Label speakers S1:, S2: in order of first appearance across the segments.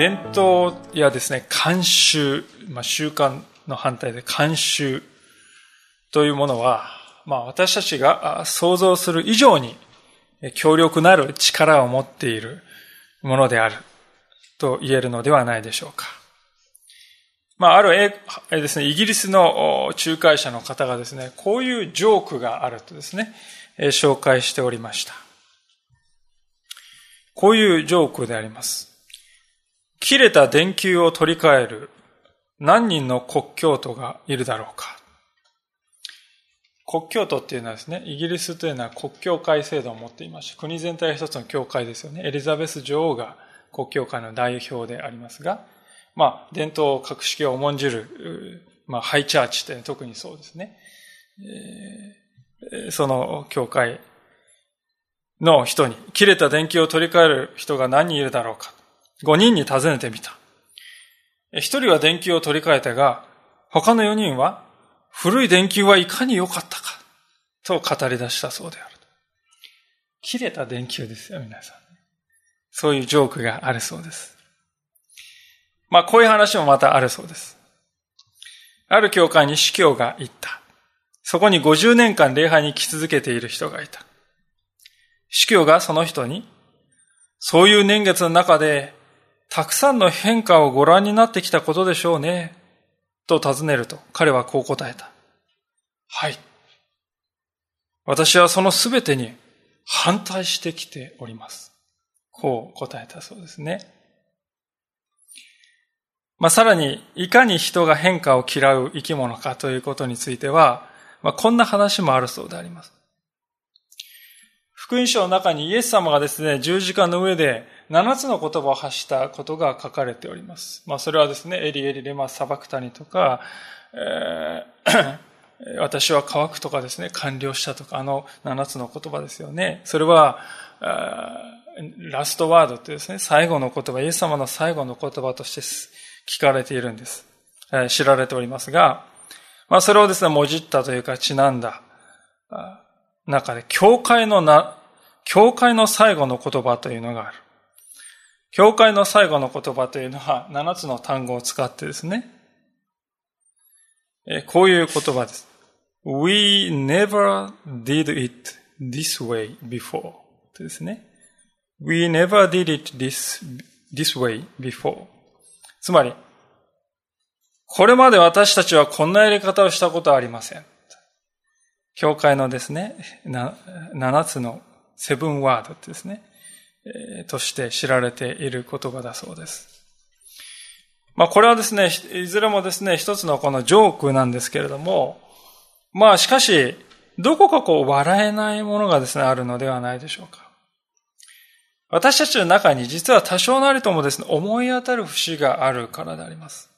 S1: 伝統いやですね、慣習、まあ、習慣の反対で慣習というものは、まあ、私たちが想像する以上に強力なる力を持っているものであると言えるのではないでしょうか。まあ、あるえですね、イギリスの仲介者の方がですね、こういうジョークがあるとですね、紹介しておりました。こういうジョークであります。切れた電球を取り替える何人の国教徒がいるだろうか。国教徒っていうのはですね、イギリスというのは国教会制度を持っていまして、国全体一つの教会ですよね。エリザベス女王が国教会の代表でありますが、まあ、伝統格式を重んじる、まあ、ハイチャーチって特にそうですね。その教会の人に、切れた電球を取り替える人が何人いるだろうか。5人に尋ねてみた。1人は電球を取り替えたが、他の4人は、古い電球はいかに良かったか、と語り出したそうである。切れた電球ですよ、皆さん。そういうジョークがあるそうです。まあ、こういう話もまたあるそうです。ある教会に司教が行った。そこに50年間礼拝に来続けている人がいた。司教がその人に、そういう年月の中でたくさんの変化をご覧になってきたことでしょうね。と尋ねると、彼はこう答えた。はい。私はそのすべてに反対してきております。こう答えたそうですね。まあ、さらに、いかに人が変化を嫌う生き物かということについては、まあ、こんな話もあるそうであります。福音書の中にイエス様がですね、十字架の上で7つの言葉を発したことが書かれております。まあ、それはですね、エリエリレマサバクタニとか、えー 私は乾くとかですね、完了したとか、あの7つの言葉ですよね。それは、ラストワードってですね、最後の言葉、イエス様の最後の言葉として聞かれているんです。知られておりますが、まあ、それをですね、もじったというか、ちなんだ中で、教会のな、教会の最後の言葉というのがある。教会の最後の言葉というのは7つの単語を使ってですね、こういう言葉です。We never did it this way before. ですね。We never did it this, this way before. つまり、これまで私たちはこんなやり方をしたことはありません。教会のですね、7つのセブンワードですね、として知られている言葉だそうです。まあこれはですね、いずれもですね、一つのこのジョークなんですけれども、まあしかし、どこかこう笑えないものがですね、あるのではないでしょうか。私たちの中に実は多少なりともですね、思い当たる節があるからであります。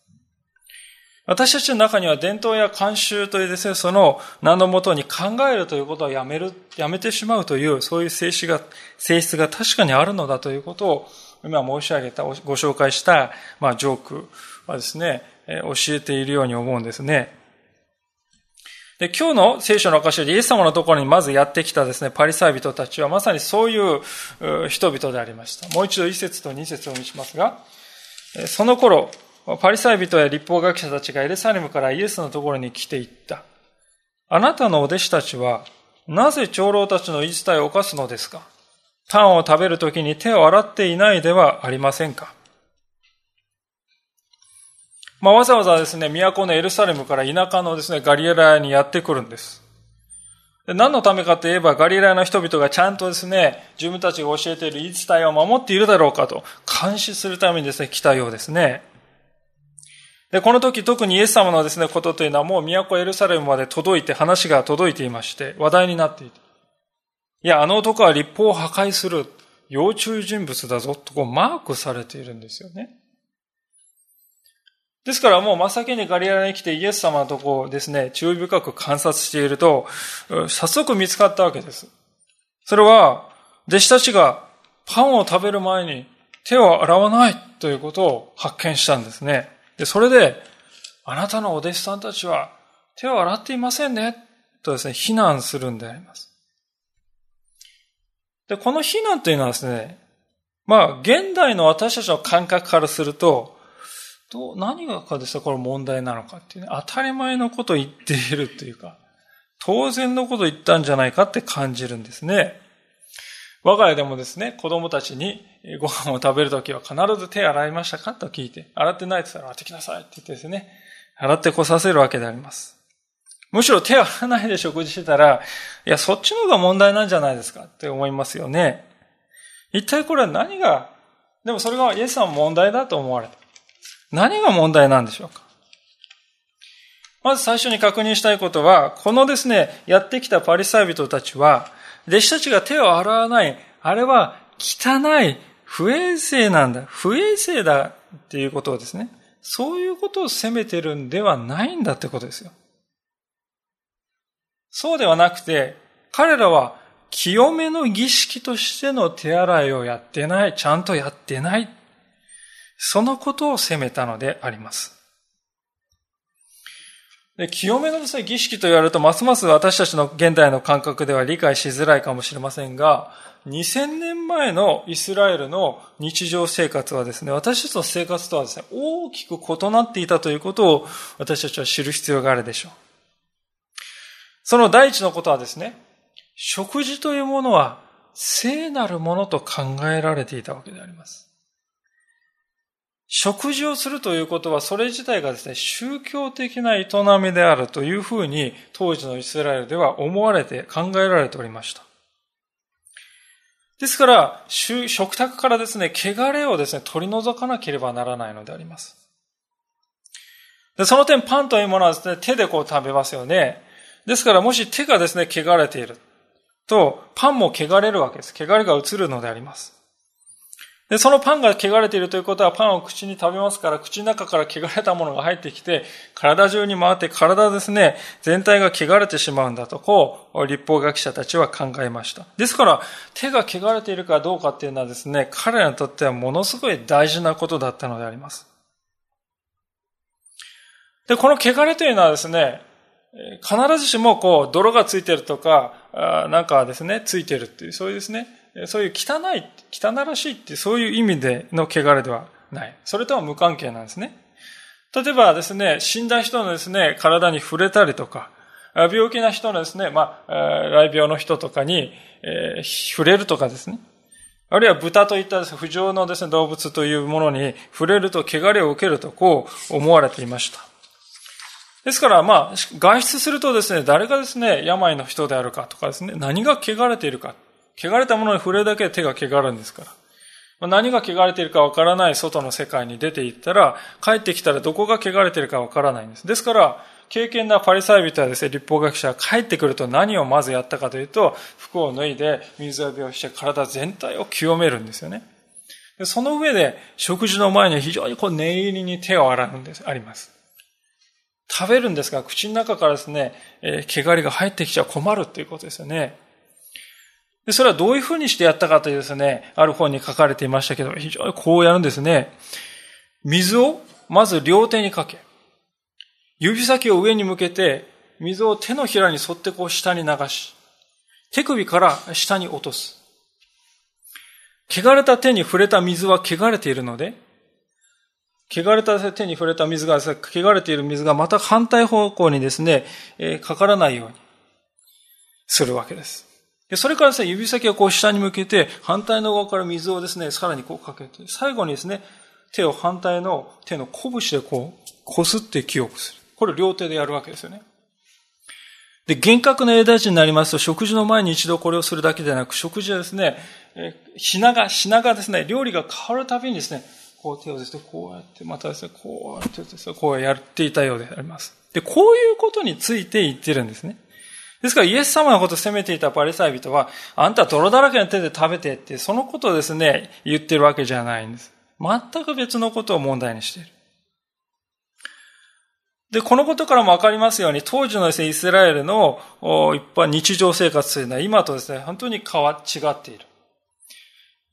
S1: 私たちの中には伝統や慣習というですね、その名のもとに考えるということをやめる、やめてしまうという、そういう性質が、性質が確かにあるのだということを、今申し上げた、ご紹介した、まあ、ジョークはですね、教えているように思うんですね。で、今日の聖書の証でイエス様のところにまずやってきたですね、パリサイ人たちはまさにそういう人々でありました。もう一度一節と二節を見しますが、その頃、パリサイ人や立法学者たちがエルサレムからイエスのところに来ていった。あなたのお弟子たちは、なぜ長老たちの言い伝えを犯すのですか？パンを食べるときに手を洗っていないではありませんか？まあ、わざわざですね、都のエルサレムから田舎のですね、ガリラヤにやってくるんです。で何のためかといえば、ガリラヤの人々がちゃんとですね、自分たちが教えている言い伝えを守っているだろうかと、監視するためにですね、来たようですね。で、この時特にイエス様のですね、ことというのはもう都エルサレムまで届いて、話が届いていまして、話題になっていて。いや、あの男は立法を破壊する要注意人物だぞとこうマークされているんですよね。ですからもう真っ先にガリラに来てイエス様のとこをですね、注意深く観察していると、早速見つかったわけです。それは、弟子たちがパンを食べる前に手を洗わないということを発見したんですね。で、それで、あなたのお弟子さんたちは手を洗っていませんね、とですね、非難するんであります。で、この非難というのはですね、まあ、現代の私たちの感覚からすると、どう、何がかですね、これ問題なのかっていうね、当たり前のことを言っているというか、当然のことを言ったんじゃないかって感じるんですね。我が家でもですね、子供たちにご飯を食べるときは必ず手洗いましたか？と聞いて、洗ってないって言ったら洗ってきなさいって言ってですね、洗ってこさせるわけであります。むしろ手洗わないで食事してたら、いや、そっちの方が問題なんじゃないですかって思いますよね。一体これは何が、でもそれがイエス様の問題だと思われた。何が問題なんでしょうか？まず最初に確認したいことは、このですね、やってきたパリサイ人たちは、弟子たちが手を洗わない、あれは汚い、不衛生なんだ、不衛生だっていうことをですね、そういうことを責めてるんではないんだってことですよ。そうではなくて、彼らは清めの儀式としての手洗いをやってない、ちゃんとやってない。そのことを責めたのであります。で清めのですね、儀式と言われると、ますます私たちの現代の感覚では理解しづらいかもしれませんが、2000年前のイスラエルの日常生活はですね、私たちの生活とはですね、大きく異なっていたということを私たちは知る必要があるでしょう。その第一のことはですね、食事というものは聖なるものと考えられていたわけであります。食事をするということは、それ自体がですね、宗教的な営みであるというふうに、当時のイスラエルでは思われて、考えられておりました。ですから、食卓からですね、汚れをですね、取り除かなければならないのであります。でその点、パンというものはですね、手でこう食べますよね。ですからもし手がですね、汚れていると、パンも汚れるわけです。汚れが移るのであります。で、そのパンが汚れているということは、パンを口に食べますから、口の中から汚れたものが入ってきて、体中に回って、体ですね、全体が汚れてしまうんだと、こう、立法学者たちは考えました。ですから、手が汚れているかどうかっていうのはですね、彼らにとってはものすごい大事なことだったのであります。で、この汚れというのはですね、必ずしもこう、泥がついてるとか、なんかですね、ついてるっていう、そういうですね、そういう汚い、汚らしいって、そういう意味での汚れではない。それとは無関係なんですね。例えばですね、死んだ人のですね、体に触れたりとか、病気な人のですね、まあ、来病の人とかに、えー、触れるとかですね。あるいは豚といったです、ね不浄のですね、動物というものに触れると汚れを受けるとこう思われていました。ですから、まあ、外出するとですね、誰がですね、病の人であるかとかですね、何が汚れているか。汚れたものに触れるだけで手が汚るんですから。何が汚れているかわからない外の世界に出て行ったら、帰ってきたらどこが汚れているかわからないんです。ですから、経験なパリサイ人はですね、立法学者は帰ってくると何をまずやったかというと、服を脱いで水浴びをして体全体を清めるんですよね。その上で、食事の前には非常にこう念入りに手を洗うんです、あります。食べるんですが、口の中からですね、えー、汚れが入ってきちゃ困るっていうことですよね。で、それはどういうふうにしてやったかというですね、ある本に書かれていましたけど、非常にこうやるんですね。水をまず両手にかけ、指先を上に向けて、水を手のひらに沿ってこう下に流し、手首から下に落とす。汚れた手に触れた水は汚れているので、汚れた手に触れた水が、汚れている水がまた反対方向にですね、かからないようにするわけです。でそれからですね、指先をこう下に向けて、反対の側から水をですね、さらにこうかけて、最後にですね、手を反対の手の拳でこう、こすって清くする。これを両手でやるわけですよね。で、厳格な枝地になりますと、食事の前に一度これをするだけでなく、食事はですね、え品が、品がですね、料理が変わるたびにですね、こう手をですね、こうやって、またですね、こうやってですね、こうやっていたようであります。で、こういうことについて言ってるんですね。ですから、イエス様のことを責めていたパリサイ人は、あんた泥だらけの手で食べてって、そのことをですね、言ってるわけじゃないんです。全く別のことを問題にしている。で、このことからもわかりますように、当時のですね、イスラエルの一般日常生活というのは今とですね、本当に変わ、違っている。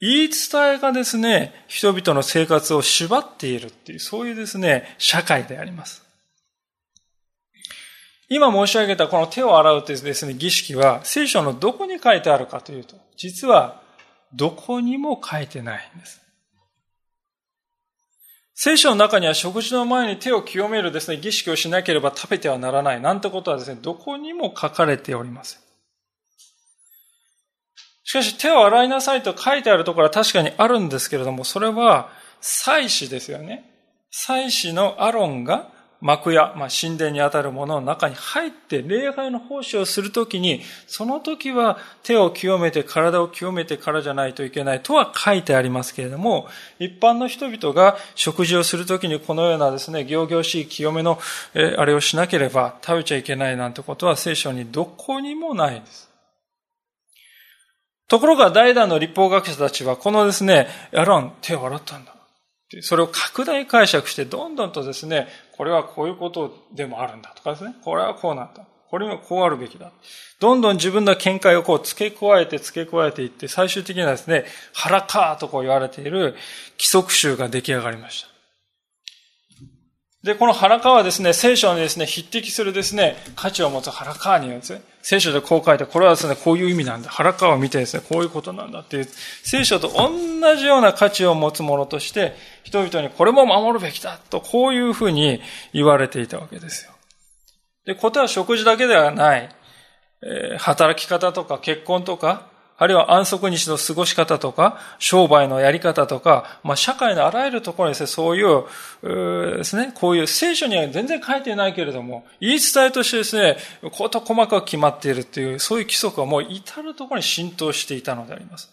S1: 言い伝えがですね、人々の生活を縛っているっていう、そういうですね、社会であります。今申し上げたこの手を洗うというですね、儀式は聖書のどこに書いてあるかというと、実はどこにも書いてないんです。聖書の中には食事の前に手を清めるですね、儀式をしなければ食べてはならないなんてことはですね、どこにも書かれておりません。しかし手を洗いなさいと書いてあるところは確かにあるんですけれども、それは祭司ですよね。祭司のアロンが幕屋、まあ、神殿にあたるものの中に入って礼拝の奉仕をするときに、その時は手を清めて体を清めてからじゃないといけないとは書いてありますけれども、一般の人々が食事をするときにこのようなですね、行々しい清めの、えあれをしなければ食べちゃいけないなんてことは聖書にどこにもないです。ところが代打の立法学者たちはこのですね、アロン手を洗ったんだ。それを拡大解釈してどんどんとですね、これはこういうことでもあるんだとかですね。これはこうなんだ。これはこうあるべきだ。どんどん自分の見解をこう付け加えて付け加えていって、最終的にはですね、腹かとこう言われている規則集が出来上がりました。で、この腹かはですね、聖書にですね、匹敵するですね、価値を持つ腹かにですね、聖書でこう書いて、これはですね、こういう意味なんだ。腹かを見てですね、こういうことなんだっていう、聖書と同じような価値を持つものとして、人々にこれも守るべきだと、こういうふうに言われていたわけですよ。で、ことは食事だけではない、えー、働き方とか結婚とか、あるいは安息日の過ごし方とか、商売のやり方とか、まあ、社会のあらゆるところにですね、そういう、うですね、こういう聖書には全然書いてないけれども、言い伝えとしてですね、こと細かく決まっているという、そういう規則はもう至るところに浸透していたのであります。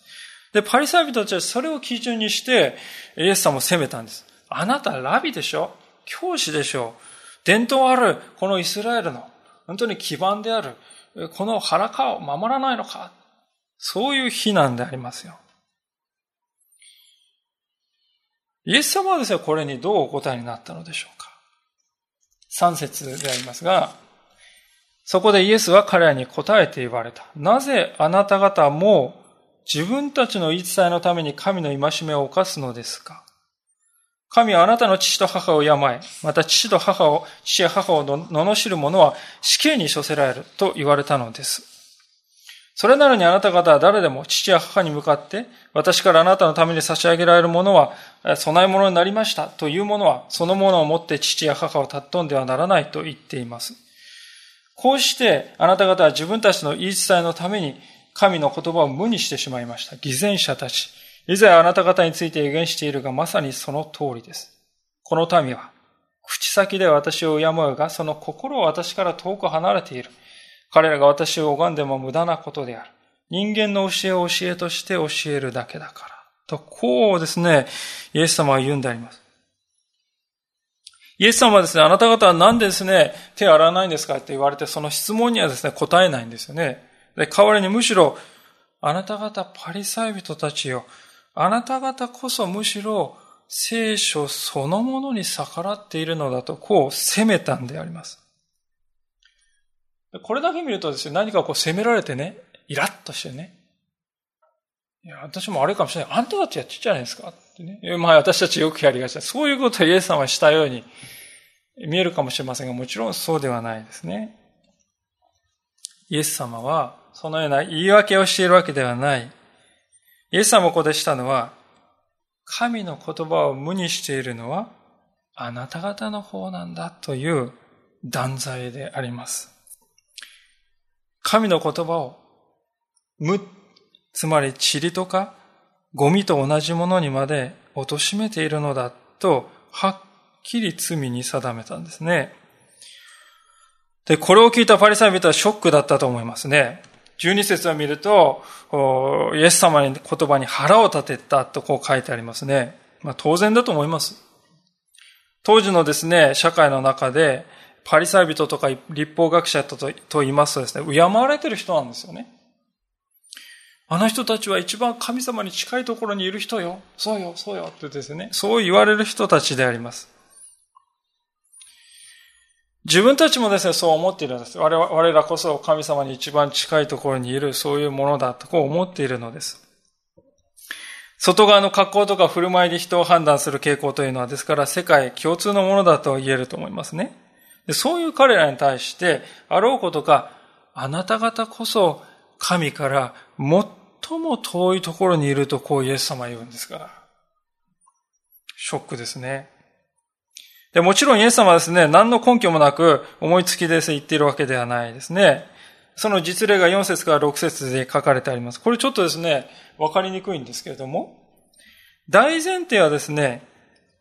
S1: で、パリサイ人たちはそれを基準にして、イエス様を責めたんです。あなたラビでしょ？教師でしょ？伝統ある、このイスラエルの、本当に基盤である、この腹かを守らないのかそういう非難でありますよ。イエス様はですね、これにどうお答えになったのでしょうか。三節でありますが、そこでイエスは彼らに答えて言われた。なぜあなた方も自分たちの言い伝えのために神の戒めを犯すのですか神はあなたの父と母を病え、また父と母を、父や母を罵る者は死刑に処せられると言われたのです。それなのにあなた方は誰でも父や母に向かって、私からあなたのために差し上げられるものは、供え物になりましたというものは、そのものをもって父や母を尊んではならないと言っています。こうして、あなた方は自分たちの言い伝えのために、神の言葉を無にしてしまいました。偽善者たち。以前あなた方について予言しているが、まさにその通りです。この民は、口先で私を敬うが、その心を私から遠く離れている。彼らが私を拝んでも無駄なことである。人間の教えを教えとして教えるだけだから。と、こうですね、イエス様は言うんであります。イエス様はですね、あなた方は何でですね、手を洗わないんですかって言われて、その質問にはですね、答えないんですよね。で、代わりにむしろ、あなた方パリサイ人たちよ、あなた方こそむしろ聖書そのものに逆らっているのだと、こう責めたんであります。これだけ見るとですね、何かこう責められてね、イラッとしてね。いや、私もあれかもしれない。あんたたちやってじゃないですかってね。まあ私たちよくやりがちだ。そういうことをイエス様はしたように見えるかもしれませんが、もちろんそうではないですね。イエス様はそのような言い訳をしているわけではない。イエス様がここでしたのは、神の言葉を無にしているのはあなた方の方なんだという断罪であります。神の言葉を無、つまり塵とかゴミと同じものにまで貶めているのだと、はっきり罪に定めたんですね。で、これを聞いたパリサイ人はショックだったと思いますね。12節を見ると、イエス様に言葉に腹を立てたとこう書いてありますね。まあ当然だと思います。当時のですね、社会の中で、パリサイ人とか立法学者とと言いますとですね、敬われてる人なんですよね。あの人たちは一番神様に近いところにいる人よ。そうよ、そうよってですね。そう言われる人たちであります。自分たちもですね、そう思っているんです。我々我らこそ神様に一番近いところにいる、そういうものだとこう思っているのです。外側の格好とか振る舞いで人を判断する傾向というのは、ですから世界共通のものだと言えると思いますね。そういう彼らに対して、あろうことか、あなた方こそ神から最も遠いところにいるとこうイエス様は言うんですから。ショックですね。でもちろんイエス様はですね、何の根拠もなく思いつきで言っているわけではないですね。その実例が4節から6節で書かれてあります。これちょっとですね、わかりにくいんですけれども、大前提はですね、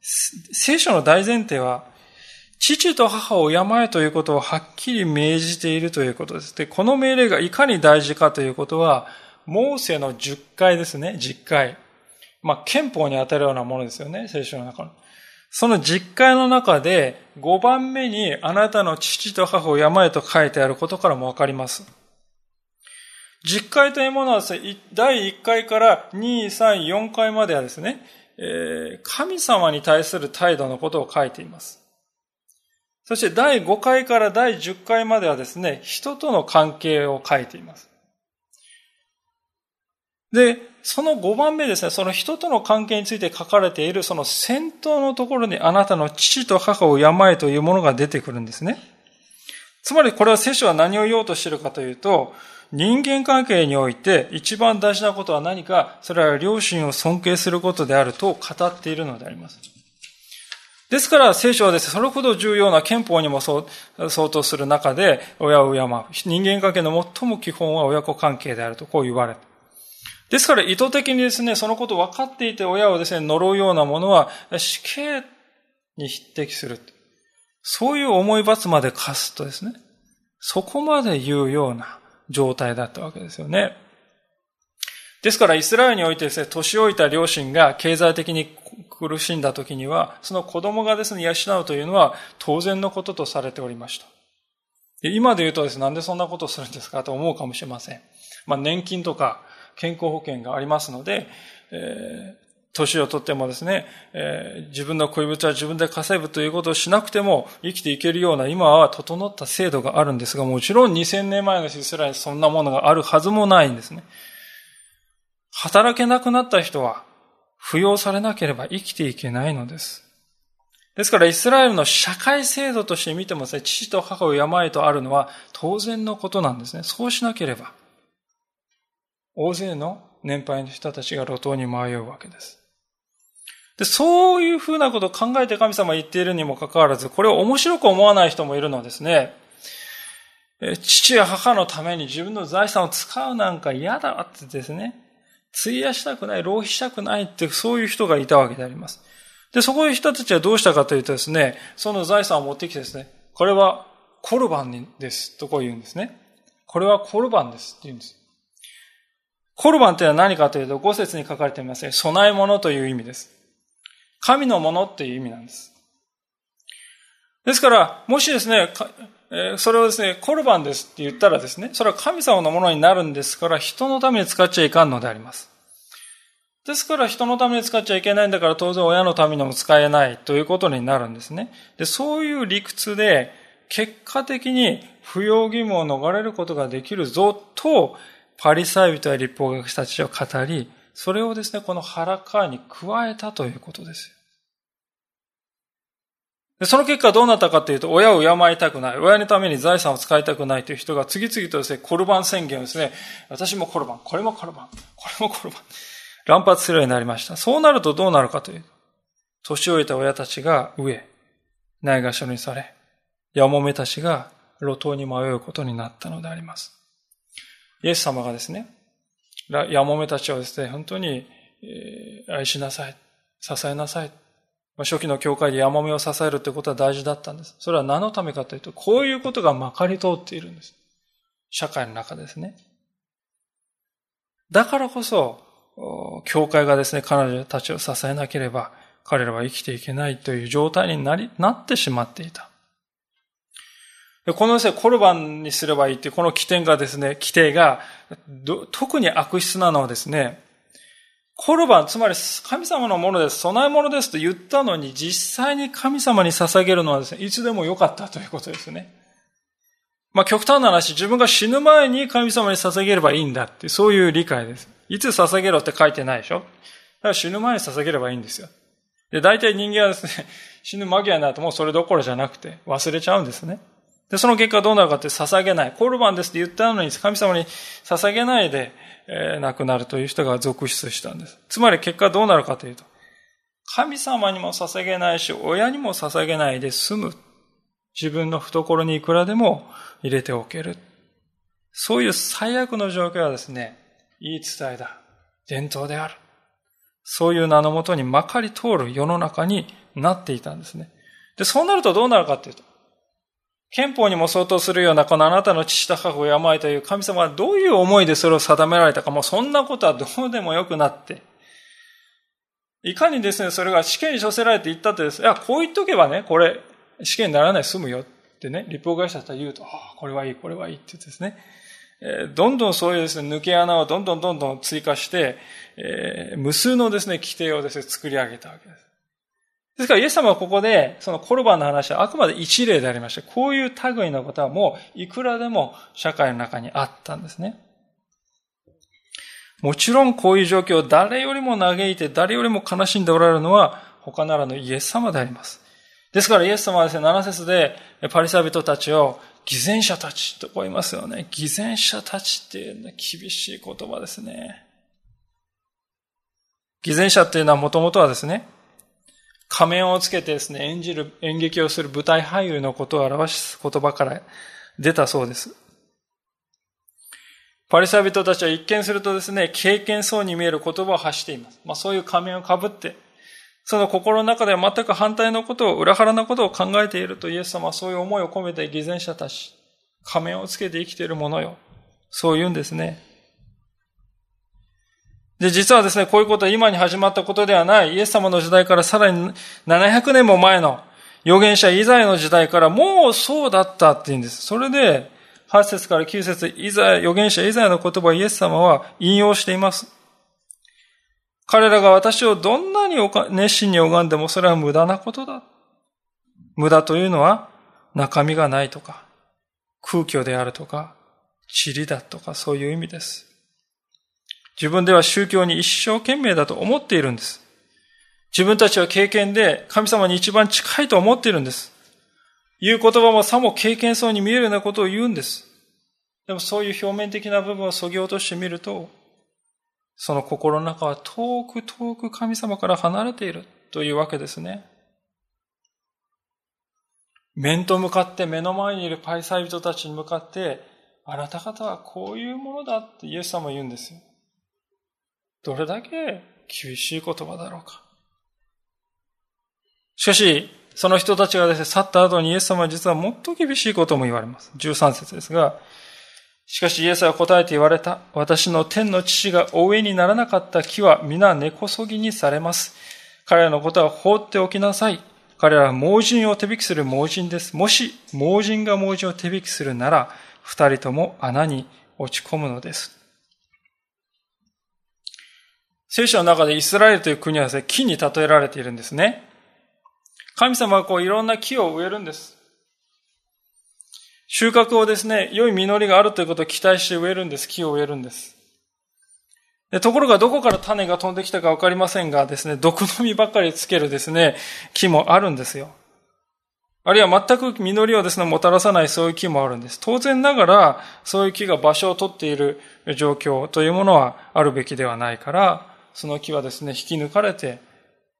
S1: 聖書の大前提は、父と母を敬えということをはっきり命じているということです。で、この命令がいかに大事かということは、モーセの10回ですね、10回。まあ、憲法に当たるようなものですよね、聖書の中の。その実会の中で5番目にあなたの父と母を山へと書いてあることからもわかります。実会というものはですね、第1回から2、3、4回まではですね、えー、神様に対する態度のことを書いています。そして第5回から第10回まではですね、人との関係を書いています。で、その5番目ですね、その人との関係について書かれているその先頭のところにあなたの父と母を病というものが出てくるんですね。つまりこれは聖書は何を言おうとしているかというと、人間関係において一番大事なことは何か、それは両親を尊敬することであると語っているのであります。ですから聖書はですね、それほど重要な憲法にも相当する中で親を敬う。人間関係の最も基本は親子関係であるとこう言われたですから意図的にですね、そのことを分かっていて親をですね、呪うようなものは死刑に匹敵する。そういう思い罰まで課すとですね、そこまで言うような状態だったわけですよね。ですから、イスラエルにおいてですね、年老いた両親が経済的に苦しんだ時には、その子供がですね、養うというのは当然のこととされておりました。今で言うとですね、なんでそんなことをするんですかと思うかもしれません。まあ、年金とか健康保険がありますので、えー年をとってもですね、えー、自分の恋人は自分で稼ぐということをしなくても生きていけるような今は整った制度があるんですが、もちろん2000年前のイスラエルそんなものがあるはずもないんですね。働けなくなった人は扶養されなければ生きていけないのです。ですから、イスラエルの社会制度として見てもですね、父と母を病とあるのは当然のことなんですね。そうしなければ、大勢の年配の人たちが路頭に迷うわけです。で、そういうふうなことを考えて神様が言っているにもかかわらず、これを面白く思わない人もいるのですね。父や母のために自分の財産を使うなんか嫌だってですね。費やしたくない、浪費したくないって、そういう人がいたわけであります。で、そこで人たちはどうしたかというとですね、その財産を持ってきてですね、これはコルバンですとこう言うんですね。これはコルバンですって言うんです。コルバンというのは何かというと、五節に書かれていますね。備え物という意味です。神のものっていう意味なんです。ですから、もしですね、それをですね、コルバンですって言ったらですね、それは神様のものになるんですから、人のために使っちゃいかんのであります。ですから人のために使っちゃいけないんだから当然親のためにも使えないということになるんですね。で、そういう理屈で結果的に不要義務を逃れることができるぞとパリサイ人や立法学者たちを語り、それをですね、この腹川に加えたということですその結果どうなったかというと、親を敬いたくない、親のために財産を使いたくないという人が次々とですね、コルバン宣言をですね、私もコルバン、これもコルバン、これもコルバン、乱発するようになりました。そうなるとどうなるかというと、年老いた親たちが上、ないがしろにされ、やもめたちが路頭に迷うことになったのであります。イエス様がですね、やもめたちをですね、本当に愛しなさい、支えなさい。初期の教会でやもめを支えるということは大事だったんです。それは何のためかというと、こういうことがまかり通っているんです。社会の中ですね。だからこそ、教会がですね、彼女たちを支えなければ、彼らは生きていけないという状態になり、なってしまっていた。このですね、コルバンにすればいいっていう、この起点がですね、規定が、特に悪質なのはですね、コルバン、つまり神様のものです、備え物ですと言ったのに、実際に神様に捧げるのはですね、いつでもよかったということですね。まあ極端な話、自分が死ぬ前に神様に捧げればいいんだって、そういう理解です。いつ捧げろって書いてないでしょだから死ぬ前に捧げればいいんですよ。で、大体人間はですね、死ぬ間際になるともうそれどころじゃなくて忘れちゃうんですね。で、その結果どうなるかって捧げない。コルバンですって言ったのに神様に捧げないで、亡くなるという人が続出したんです。つまり結果どうなるかというと、神様にも捧げないし、親にも捧げないで済む。自分の懐にいくらでも入れておける。そういう最悪の状況はですね、言い伝えだ。伝統である。そういう名のもとにまかり通る世の中になっていたんですね。で、そうなるとどうなるかというと、憲法にも相当するようなこのあなたの父と母を病いという神様はどういう思いでそれを定められたか、もうそんなことはどうでもよくなって、いかにですね、それが試験に処せられていったってです、いや、こう言っとけばね、これ、試験にならない済むよってね、立法会社だったら言うと、ああ、これはいい、これはいいって言ってですね、えー、どんどんそういうですね、抜け穴をどんどんどんどん追加して、えー、無数のですね、規定をですね、作り上げたわけです。ですから、イエス様はここで、そのコルバンの話はあくまで一例でありまして、こういう類のことはもういくらでも社会の中にあったんですね。もちろんこういう状況を誰よりも嘆いて、誰よりも悲しんでおられるのは他ならぬイエス様であります。ですからイエス様はですね、7節でパリサビトたちを偽善者たちとこう言いますよね。偽善者たちっていうのは厳しい言葉ですね。偽善者っていうのはもともとはですね、仮面をつけてですね、演じる、演劇をする舞台俳優のことを表す言葉から出たそうです。パリサイ人たちは一見するとですね、経験そうに見える言葉を発しています。まあそういう仮面をかぶって、その心の中では全く反対のことを、裏腹なことを考えているとイエス様はそういう思いを込めて偽善者たち、仮面をつけて生きているものよ。そう言うんですね。で、実はですね、こういうことは今に始まったことではない、イエス様の時代からさらに700年も前の預言者イザヤの時代からもうそうだったって言うんです。それで、8節から9節イザヤ、預言者イザヤの言葉をイエス様は引用しています。彼らが私をどんなに熱心に拝んでもそれは無駄なことだ。無駄というのは中身がないとか、空虚であるとか、塵だとかそういう意味です。自分では宗教に一生懸命だと思っているんです。自分たちは経験で神様に一番近いと思っているんです。言う言葉もさも経験そうに見えるようなことを言うんです。でもそういう表面的な部分を削ぎ落としてみると、その心の中は遠く遠く神様から離れているというわけですね。面と向かって目の前にいるパイサイ人たちに向かって、あなた方はこういうものだってイエス様は言うんですよ。どれだけ厳しい言葉だろうか。しかし、その人たちがですね、去った後にイエス様は実はもっと厳しいことも言われます。13節ですが、しかしイエスは答えて言われた。私の天の父がお上にならなかった木は皆根こそぎにされます。彼らのことは放っておきなさい。彼らは盲人を手引きする盲人です。もし盲人が盲人を手引きするなら、二人とも穴に落ち込むのです。聖書の中でイスラエルという国はですね、木に例えられているんですね。神様はこういろんな木を植えるんです。収穫をですね、良い実りがあるということを期待して植えるんです。木を植えるんです。でところがどこから種が飛んできたかわかりませんがですね、毒の実ばかりつけるですね、木もあるんですよ。あるいは全く実りをですね、もたらさないそういう木もあるんです。当然ながら、そういう木が場所を取っている状況というものはあるべきではないから、その木はですね、引き抜かれて、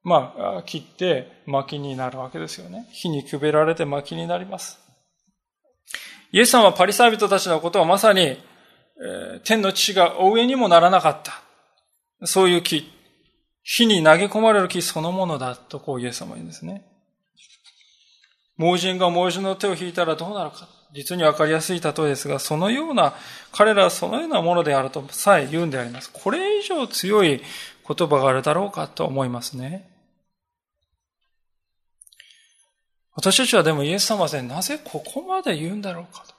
S1: まあ、切って薪になるわけですよね。火にくべられて薪になります。イエス様はパリサイ人たちのことはまさに、えー、天の父がお上にもならなかった。そういう木。火に投げ込まれる木そのものだとこうイエス様は言うんですね。盲人が盲人の手を引いたらどうなるか。実にわかりやすい例えですが、そのような、彼らはそのようなものであるとさえ言うんであります。これ以上強い言葉があるだろうかと思いますね。私たちはでもイエス様でなぜここまで言うんだろうかと。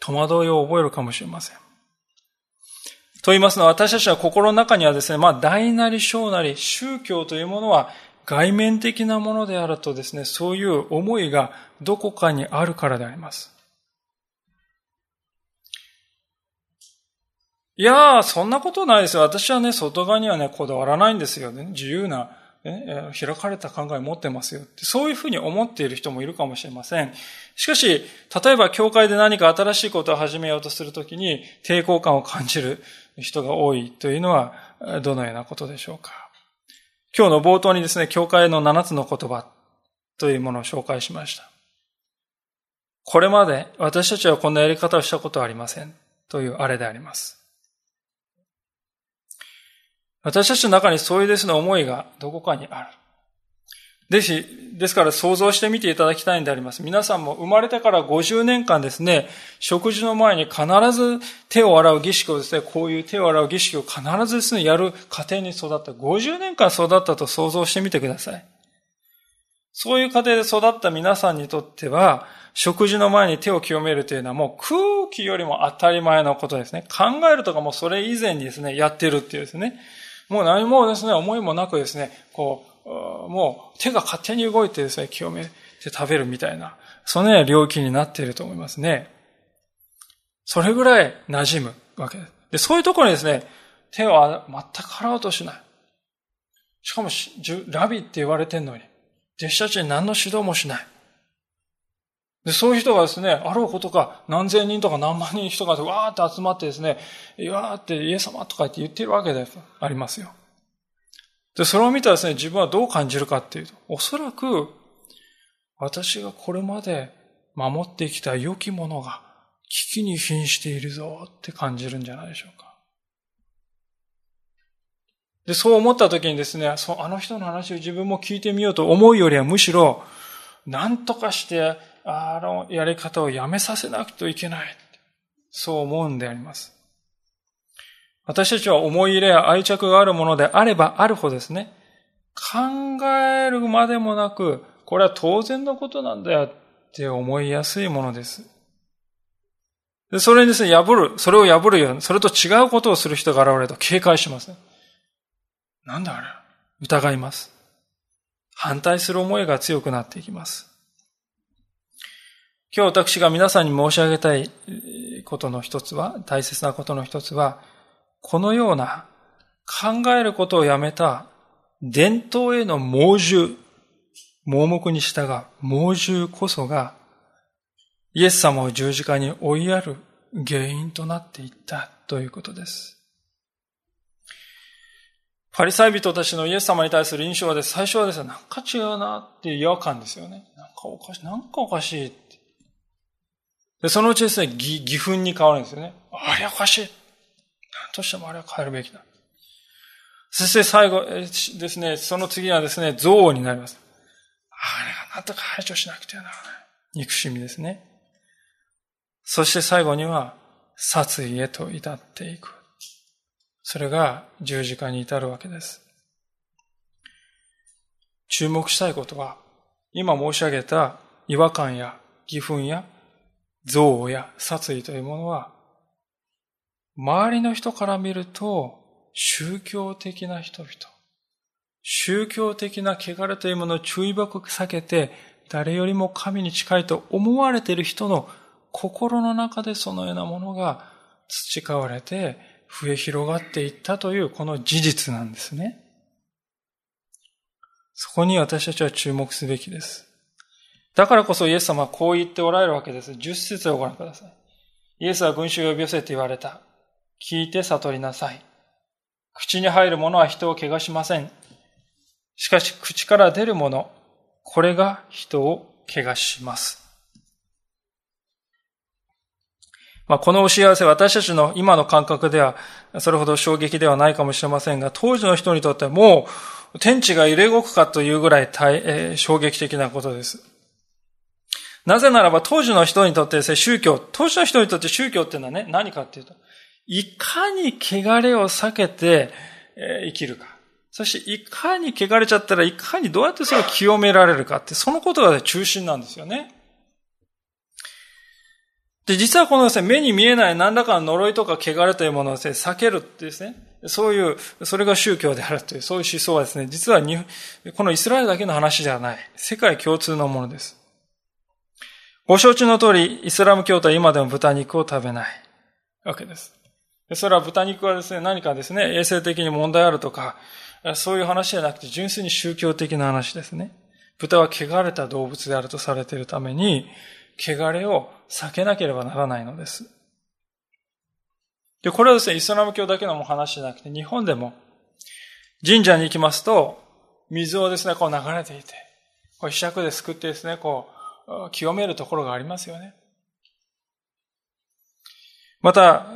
S1: 戸惑いを覚えるかもしれません。と言いますのは私たちの心の中にはですね、まあ大なり小なり宗教というものは外面的なものであるとですね、そういう思いがどこかにあるからであります。いやー、そんなことないですよ。私はね、外側にはね、こだわらないんですよね。自由な、ね、開かれた考え持ってますよ。そういうふうに思っている人もいるかもしれません。しかし、例えば教会で何か新しいことを始めようとするときに抵抗感を感じる人が多いというのは、どのようなことでしょうか。今日の冒頭にですね、教会の七つの言葉というものを紹介しました。これまで私たちはこんなやり方をしたことはありませんというあれであります。私たちの中にそういうですね、思いがどこかにある。ぜひ、ですから想像してみていただきたいんであります。皆さんも生まれてから50年間ですね、食事の前に必ず手を洗う儀式をですね、こういう手を洗う儀式を必ずですね、やる家庭に育った。50年間育ったと想像してみてください。そういう家庭で育った皆さんにとっては、食事の前に手を清めるというのはもう空気よりも当たり前のことですね。考えるとかもそれ以前にですね、やってるっていうですね。もう何もですね、思いもなくですね、こう、もう手が勝手に動いてですね、清めて食べるみたいな、そのような領域になっていると思いますね。それぐらい馴染むわけです。で、そういうところにですね、手を全く払おうとしない。しかも、ラビって言われてんのに、弟子たちに何の指導もしない。で、そういう人がですね、あろうことか、何千人とか何万人人がわーって集まってですね、わーってイエス様とか言って言ってるわけでありますよ。で、それを見たらですね、自分はどう感じるかっていうと、おそらく、私がこれまで守ってきた良きものが危機に瀕しているぞって感じるんじゃないでしょうか。で、そう思った時にですね、そうあの人の話を自分も聞いてみようと思うよりはむしろ、何とかしてあのやり方をやめさせなくてはいけない。そう思うんであります。私たちは思い入れや愛着があるものであればあるほどですね、考えるまでもなく、これは当然のことなんだよって思いやすいものです。でそれにですね、破る、それを破るように、それと違うことをする人が現れると警戒します、なんだあれ？疑います。反対する思いが強くなっていきます。今日私が皆さんに申し上げたいことの一つは、大切なことの一つは、このような考えることをやめた伝統への猛獣、盲目に従う猛獣こそが、イエス様を十字架に追いやる原因となっていったということです。パリサイ人たちのイエス様に対する印象はです、最初はですね、なんか違うなっていう違和感ですよね。なんかおかしい、なんかおかしい。で、そのうちですね、義、義憤に変わるんですよね。あれおかしい。としてもあれは変えるべきだ。そして最後ですね、その次はですね、憎悪になります。あれがなんとか排除しなくてはならない。憎しみですね。そして最後には、殺意へと至っていく。それが十字架に至るわけです。注目したいことは、今申し上げた違和感や義憤や憎悪や殺意というものは、周りの人から見ると、宗教的な人々、宗教的な汚れというものを注意深く避けて、誰よりも神に近いと思われている人の心の中でそのようなものが培われて、増え広がっていったというこの事実なんですね。そこに私たちは注目すべきです。だからこそイエス様はこう言っておられるわけです。十節をご覧ください。イエスは群衆を呼び寄せて言われた。聞いて悟りなさい。口に入るものは人を怪我しません。しかし口から出るもの、これが人を怪我します。まあ、この教え合わせ私たちの今の感覚ではそれほど衝撃ではないかもしれませんが、当時の人にとってはもう天地が揺れ動くかというぐらい大、えー、衝撃的なことです。なぜならば当時の人にとってですね、宗教、当時の人にとって宗教っていうのはね、何かっていうと、いかに汚れを避けて生きるか。そしていかに汚れちゃったらいかにどうやってそれを清められるかって、そのことが中心なんですよね。で、実はこのですね、目に見えない何らかの呪いとか汚れというものをですね、避けるってですね、そういう、それが宗教であるという、そういう思想はですね、実はにこのイスラエルだけの話ではない。世界共通のものです。ご承知の通り、イスラム教徒は今でも豚肉を食べないわけです。それは豚肉はですね、何かですね、衛生的に問題あるとか、そういう話じゃなくて純粋に宗教的な話ですね。豚は汚れた動物であるとされているために、汚れを避けなければならないのです。で、これはですね、イスラム教だけの話じゃなくて、日本でも、神社に行きますと、水をですね、こう流れていて、こう、被釈ですくってですね、こう、清めるところがありますよね。また、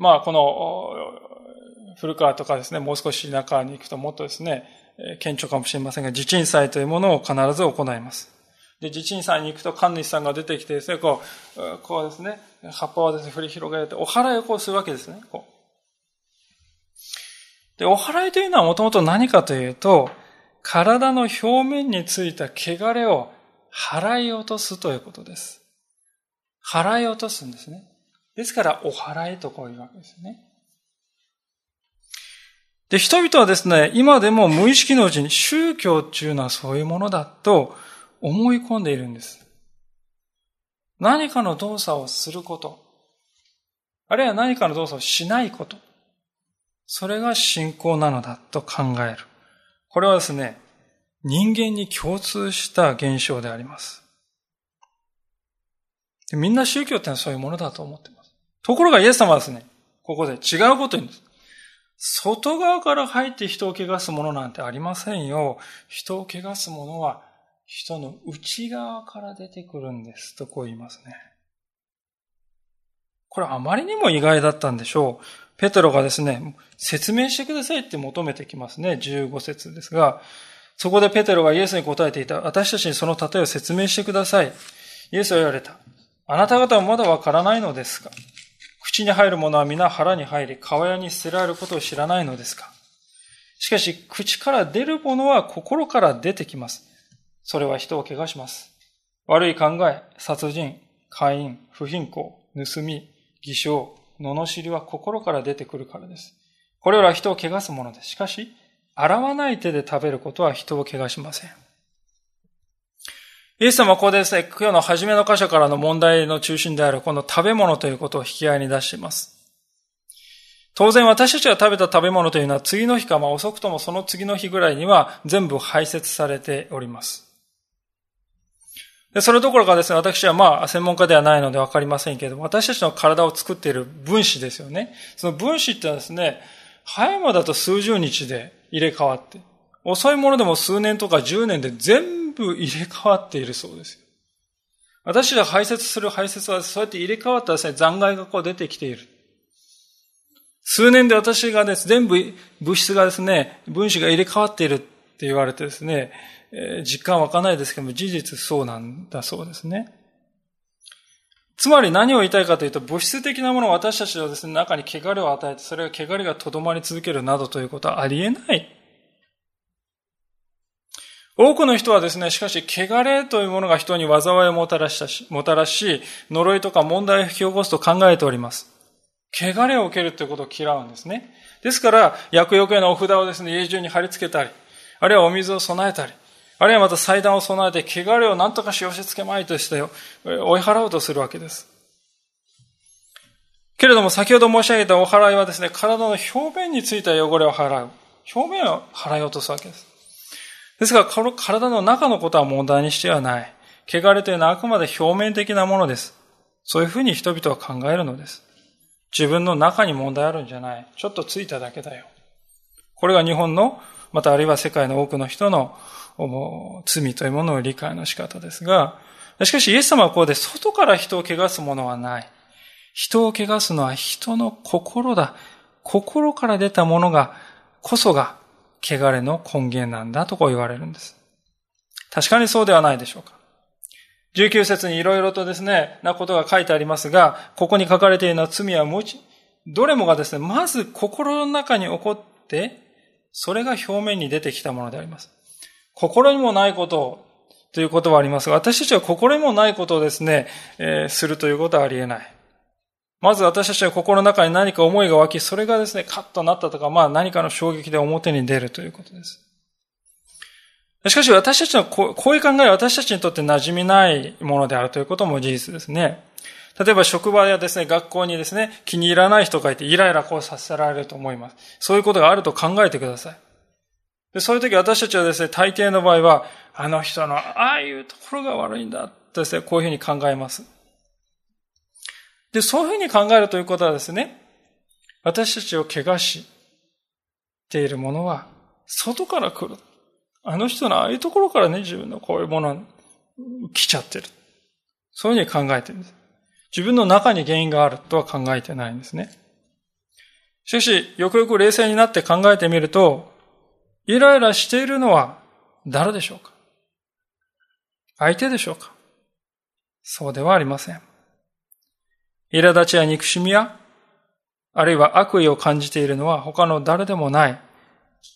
S1: まあ、この、古川とかですね、もう少し田舎に行くともっとですね、顕著かもしれませんが、地鎮祭というものを必ず行います。で、地鎮祭に行くと神主さんが出てきてですね、こう、こうですね、葉っぱをですね、振り広げて、お祓いをこうするわけですね。こうで、お祓いというのはもともと何かというと、体の表面についた汚れを払い落とすということです。払い落とすんですね。ですから、お祓いとこういうわけですね。で、人々はですね、今でも無意識のうちに宗教っていうのはそういうものだと思い込んでいるんです。何かの動作をすること、あるいは何かの動作をしないこと、それが信仰なのだと考える。これはですね、人間に共通した現象であります。みんな宗教ってのはそういうものだと思っています。ところがイエス様はですね、ここで違うことに外側から入って人を汚すものなんてありませんよ。人を汚すものは人の内側から出てくるんですとこう言いますね。これあまりにも意外だったんでしょう。ペテロがですね、説明してくださいって求めてきますね。15節ですが、そこでペテロがイエスに答えていた。私たちにその例えを説明してください。イエスは言われた。あなた方はまだわからないのですか？口に入るものは皆腹に入り、川屋に捨てられることを知らないのですか？しかし、口から出るものは心から出てきます。それは人を怪我します。悪い考え、殺人、会員、不貧困、盗み、偽証、罵りは心から出てくるからです。これらは人を汚すものです。しかし、洗わない手で食べることは人を汚しません。イエス様はここでですね、今日の初めの箇所からの問題の中心であるこの食べ物ということを引き合いに出しています。当然私たちが食べた食べ物というのは次の日か、まあ遅くともその次の日ぐらいには全部排泄されております。でそれどころかですね、私はまあ専門家ではないのでわかりませんけれども、私たちの体を作っている分子ですよね。その分子ってのはですね、早いものだと数十日で入れ替わって、遅いものでも数年とか十年で全部入れ替わっているそうです。私が排泄する排泄はそうやって入れ替わったですね、残骸がこう出てきている。数年で私がです、全部物質がですね、分子が入れ替わっているって言われてですね、え、実感わかないですけども、事実そうなんだそうですね。つまり何を言いたいかというと、物質的なものを私たちのですね、中に汚れを与えて、それが汚れがとどまり続けるなどということはありえない。多くの人はですね、しかし、汚れというものが人に災いをもたらしたし、もたらし、呪いとか問題を引き起こすと考えております。汚れを受けるということを嫌うんですね。ですから、薬よけのお札をですね、家中に貼り付けたり、あるいはお水を備えたり、あるいはまた祭壇を備えて、汚れを何とかし寄せ付けまいとして追い払おうとするわけです。けれども、先ほど申し上げたお払いはですね、体の表面についた汚れを払う。表面を払い落とすわけです。ですが、体の中のことは問題にしてはない。汚れというのはあくまで表面的なものです。そういうふうに人々は考えるのです。自分の中に問題あるんじゃない。ちょっとついただけだよ。これが日本の、またあるいは世界の多くの人の罪というものの理解の仕方ですが、しかしイエス様はこうで外から人を汚すものはない。人を汚すのは人の心だ。心から出たものが、こそが汚れの根源なんだとこう言われるんです。確かにそうではないでしょうか。19節にいろいろとですね、なことが書いてありますが、ここに書かれているのは罪はもち、どれもがですね、まず心の中に起こって、それが表面に出てきたものであります。心にもないことを、ということはありますが、私たちは心にもないことをですね、えー、するということはありえない。まず私たちは心の中に何か思いが湧き、それがですね、カッとなったとか、まあ何かの衝撃で表に出るということです。しかし私たちのこういう考えは私たちにとって馴染みないものであるということも事実ですね。例えば職場やですね、学校にですね、気に入らない人がいてイライラこうさせられると思います。そういうことがあると考えてください。でそういう時私たちはですね、大抵の場合は、あの人のああいうところが悪いんだとですね、こういうふうに考えます。で、そういうふうに考えるということはですね、私たちを怪我しているものは、外から来る。あの人のああいうところからね、自分のこういうもの来ちゃってる。そういうふうに考えてるんです。自分の中に原因があるとは考えてないんですね。しかし、よくよく冷静になって考えてみると、イライラしているのは誰でしょうか？相手でしょうか？そうではありません。苛立ちや憎しみや、あるいは悪意を感じているのは他の誰でもない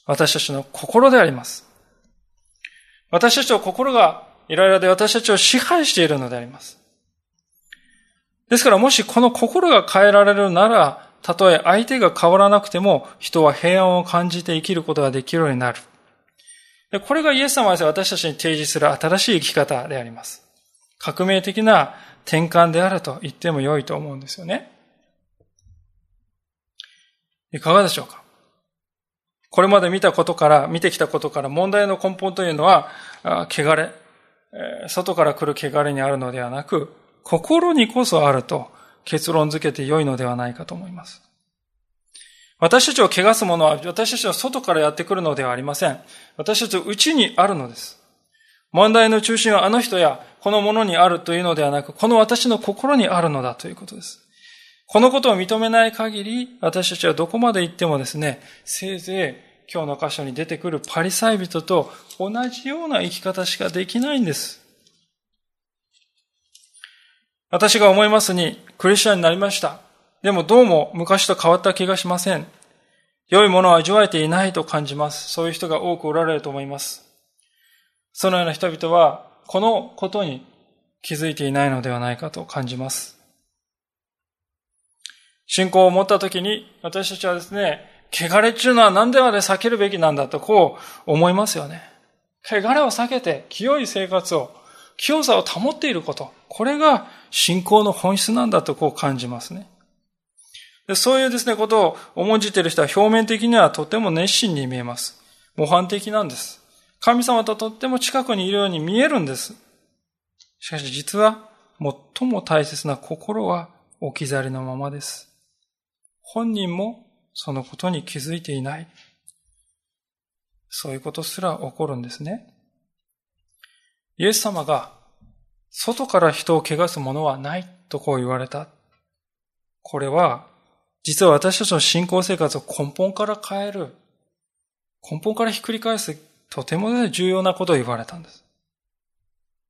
S1: 私たちの心であります。私たちの心がイライラで私たちを支配しているのであります。ですからもしこの心が変えられるなら、たとえ相手が変わらなくても人は平安を感じて生きることができるようになる。これがイエス様は私たちに提示する新しい生き方であります。革命的な転換であると言っても良いと思うんですよね。いかがでしょうか？これまで見たことから、見てきたことから問題の根本というのは、汚れ、外から来る汚れにあるのではなく、心にこそあると結論づけて良いのではないかと思います。私たちを汚すものは私たちの外からやってくるのではありません。私たちの内にあるのです。問題の中心はあの人やこのものにあるというのではなく、この私の心にあるのだということです。このことを認めない限り、私たちはどこまで行ってもですね、せいぜい今日の箇所に出てくるパリサイ人と同じような生き方しかできないんです。私が思いますに、クリスチャンになりました。でもどうも昔と変わった気がしません。良いものを味わえていないと感じます。そういう人が多くおられると思います。そのような人々は、このことに気づいていないのではないかと感じます。信仰を持ったときに、私たちはですね、汚れっていうのは何でまで避けるべきなんだとこう思いますよね。汚れを避けて清い生活を、清さを保っていること。これが信仰の本質なんだとこう感じますね。でそういうですね、ことを重んじている人は表面的にはとても熱心に見えます。模範的なんです。神様ととっても近くにいるように見えるんです。しかし実は最も大切な心は置き去りのままです。本人もそのことに気づいていない。そういうことすら起こるんですね。イエス様が外から人を汚すものはないとこう言われた。これは実は私たちの信仰生活を根本から変える、根本からひっくり返すとても重要なことを言われたんです。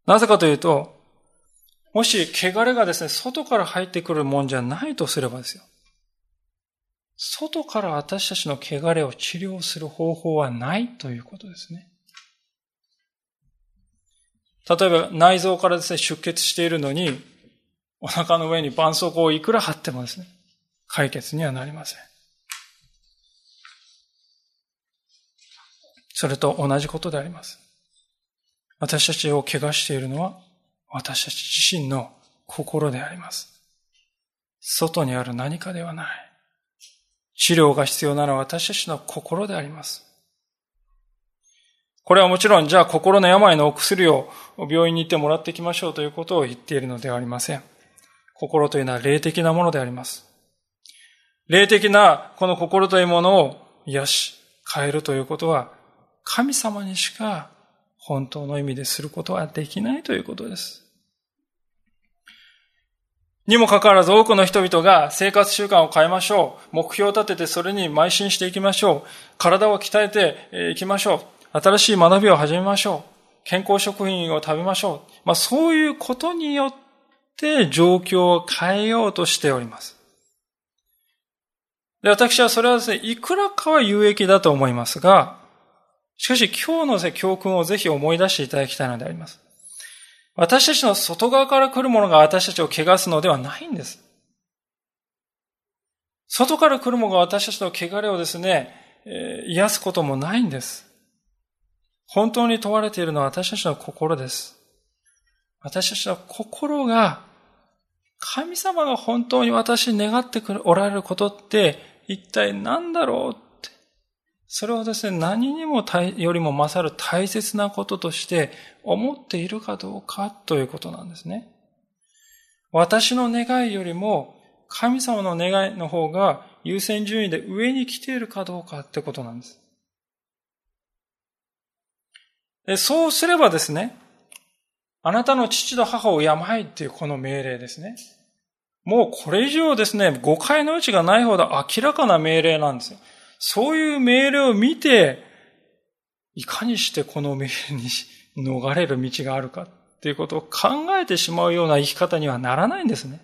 S1: なぜかというと、もし汚れがですね、外から入ってくるもんじゃないとすればですよ。外から私たちの汚れを治療する方法はないということですね。例えば内臓からですね、出血しているのに、お腹の上に絆創膏をいくら貼ってもですね、解決にはなりません。それと同じことであります。私たちを怪我しているのは私たち自身の心であります。外にある何かではない。治療が必要なのは私たちの心であります。これはもちろん、じゃあ心の病のお薬を病院に行ってもらってきましょうということを言っているのではありません。心というのは霊的なものであります。霊的なこの心というものを癒し、変えるということは神様にしか本当の意味ですることはできないということです。にもかかわらず多くの人々が生活習慣を変えましょう。目標を立ててそれに邁進していきましょう。体を鍛えていきましょう。新しい学びを始めましょう。健康食品を食べましょう。まあそういうことによって状況を変えようとしております。で私はそれはですね、いくらかは有益だと思いますが、しかし今日の教訓をぜひ思い出していただきたいのであります。私たちの外側から来るものが私たちを汚すのではないんです。外から来るものが私たちの汚れをですね、癒すこともないんです。本当に問われているのは私たちの心です。私たちの心が、神様が本当に私に願っておられることって一体何だろう。それをですね、何にもよりも勝る大切なこととして思っているかどうかということなんですね。私の願いよりも神様の願いの方が優先順位で上に来ているかどうかってことなんです。そうすればですね、あなたの父と母を敬いっていうこの命令ですね。もうこれ以上ですね、誤解の余地がないほど明らかな命令なんですよ。そういう命令を見て、いかにしてこの命令に逃れる道があるかっていうことを考えてしまうような生き方にはならないんですね。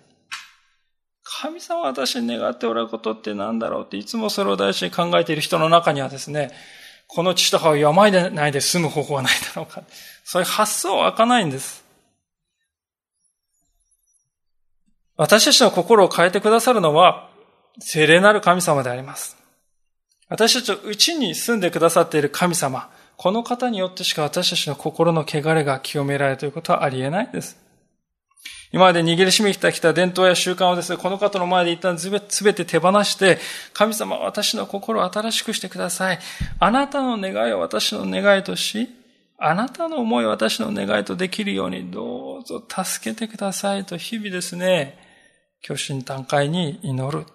S1: 神様私に願っておられることって何だろうっていつもそれを大事に考えている人の中にはですね、この父と母を病でないで済む方法はないだろうか。そういう発想は開かないんです。私たちの心を変えてくださるのは、聖霊なる神様であります。私たちのうちに住んでくださっている神様、この方によってしか私たちの心の汚れが清められるということはありえないです。今まで握りしめてきた伝統や習慣をですね、この方の前で一旦すべて手放して、神様、私の心を新しくしてください。あなたの願いを私の願いとし、あなたの思いを私の願いとできるように、どうぞ助けてくださいと日々ですね、虚心段階に祈る。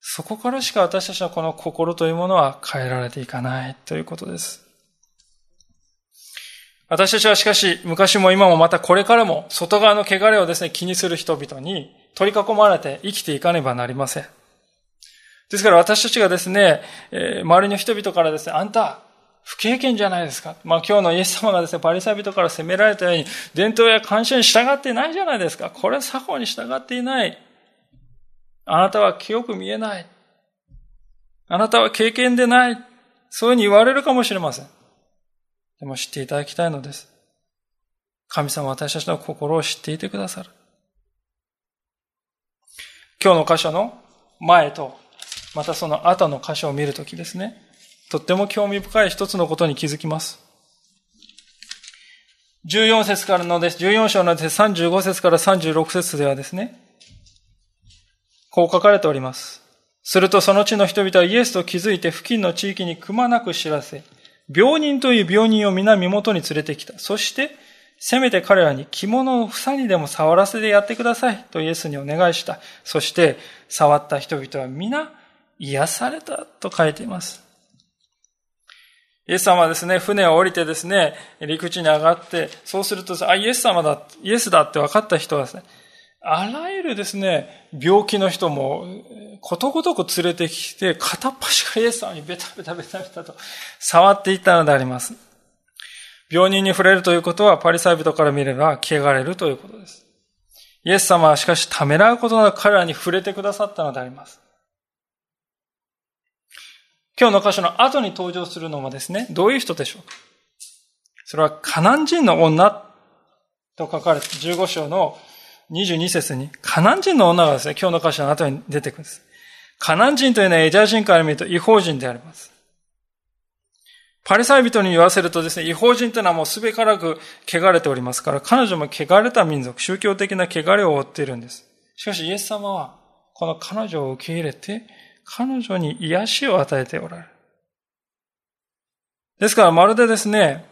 S1: そこからしか私たちのこの心というものは変えられていかないということです。私たちはしかし、昔も今もまたこれからも、外側の汚れをですね、気にする人々に取り囲まれて生きていかねばなりません。ですから私たちがですね、えー、周りの人々からですね、あんた、不経験じゃないですか。まあ今日のイエス様がですね、パリサイ人から責められたように、伝統や慣習に従ってないじゃないですか。これ作法に従っていない。あなたは清く見えない。あなたは経験でない。そういうふうに言われるかもしれません。でも知っていただきたいのです。神様私たちの心を知っていてくださる。今日の箇所の前と、またその後の箇所を見るときですね、とっても興味深い一つのことに気づきます。14節からのです、14章のです、35節から36節ではですね、こう書かれております。するとその地の人々はイエスと気づいて付近の地域にくまなく知らせ、病人という病人を皆身元に連れてきた。そして、せめて彼らに着物を房にでも触らせてやってくださいとイエスにお願いした。そして、触った人々は皆癒されたと書いています。イエス様はですね、船を降りてですね、陸地に上がって、そうすると、あ、イエス様だ、イエスだって分かった人はですね、あらゆるですね、病気の人も、ことごとく連れてきて、片っ端からイエス様にベタベタベタベタと触っていったのであります。病人に触れるということは、パリサイ人から見れば、汚れるということです。イエス様はしかしためらうことなく彼らに触れてくださったのであります。今日の箇所の後に登場するのもですね、どういう人でしょうかそれは、カナン人の女と書かれて、15章の22節に、カナン人の女がですね、今日の箇所の後に出てくるんです。カナン人というのはエジャー人から見ると違法人であります。パリサイ人に言わせるとですね、違法人というのはもうすべからく汚れておりますから、彼女も汚れた民族、宗教的な汚れを負っているんです。しかしイエス様は、この彼女を受け入れて、彼女に癒しを与えておられる。ですからまるでですね、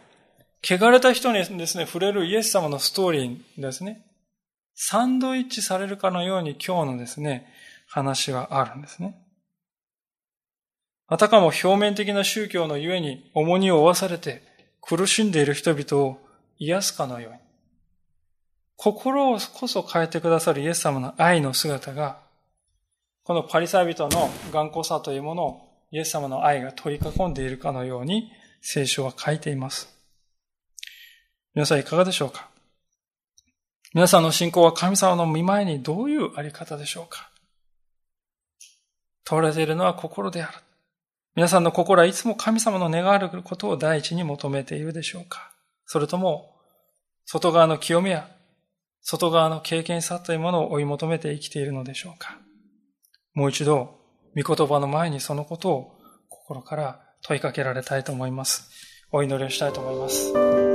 S1: 汚れた人にですね、触れるイエス様のストーリーですね。サンドイッチされるかのように今日のですね、話はあるんですね。あたかも表面的な宗教のゆえに重荷を負わされて苦しんでいる人々を癒すかのように。心をこそ変えてくださるイエス様の愛の姿が、このパリサイ人の頑固さというものをイエス様の愛が取り囲んでいるかのように聖書は書いています。皆さんいかがでしょうか？皆さんの信仰は神様の見前にどういうあり方でしょうか？問われているのは心である。皆さんの心はいつも神様の願われることを第一に求めているでしょうか？それとも、外側の清めや、外側の経験さというものを追い求めて生きているのでしょうか？もう一度、御言葉の前にそのことを心から問いかけられたいと思います。お祈りをしたいと思います。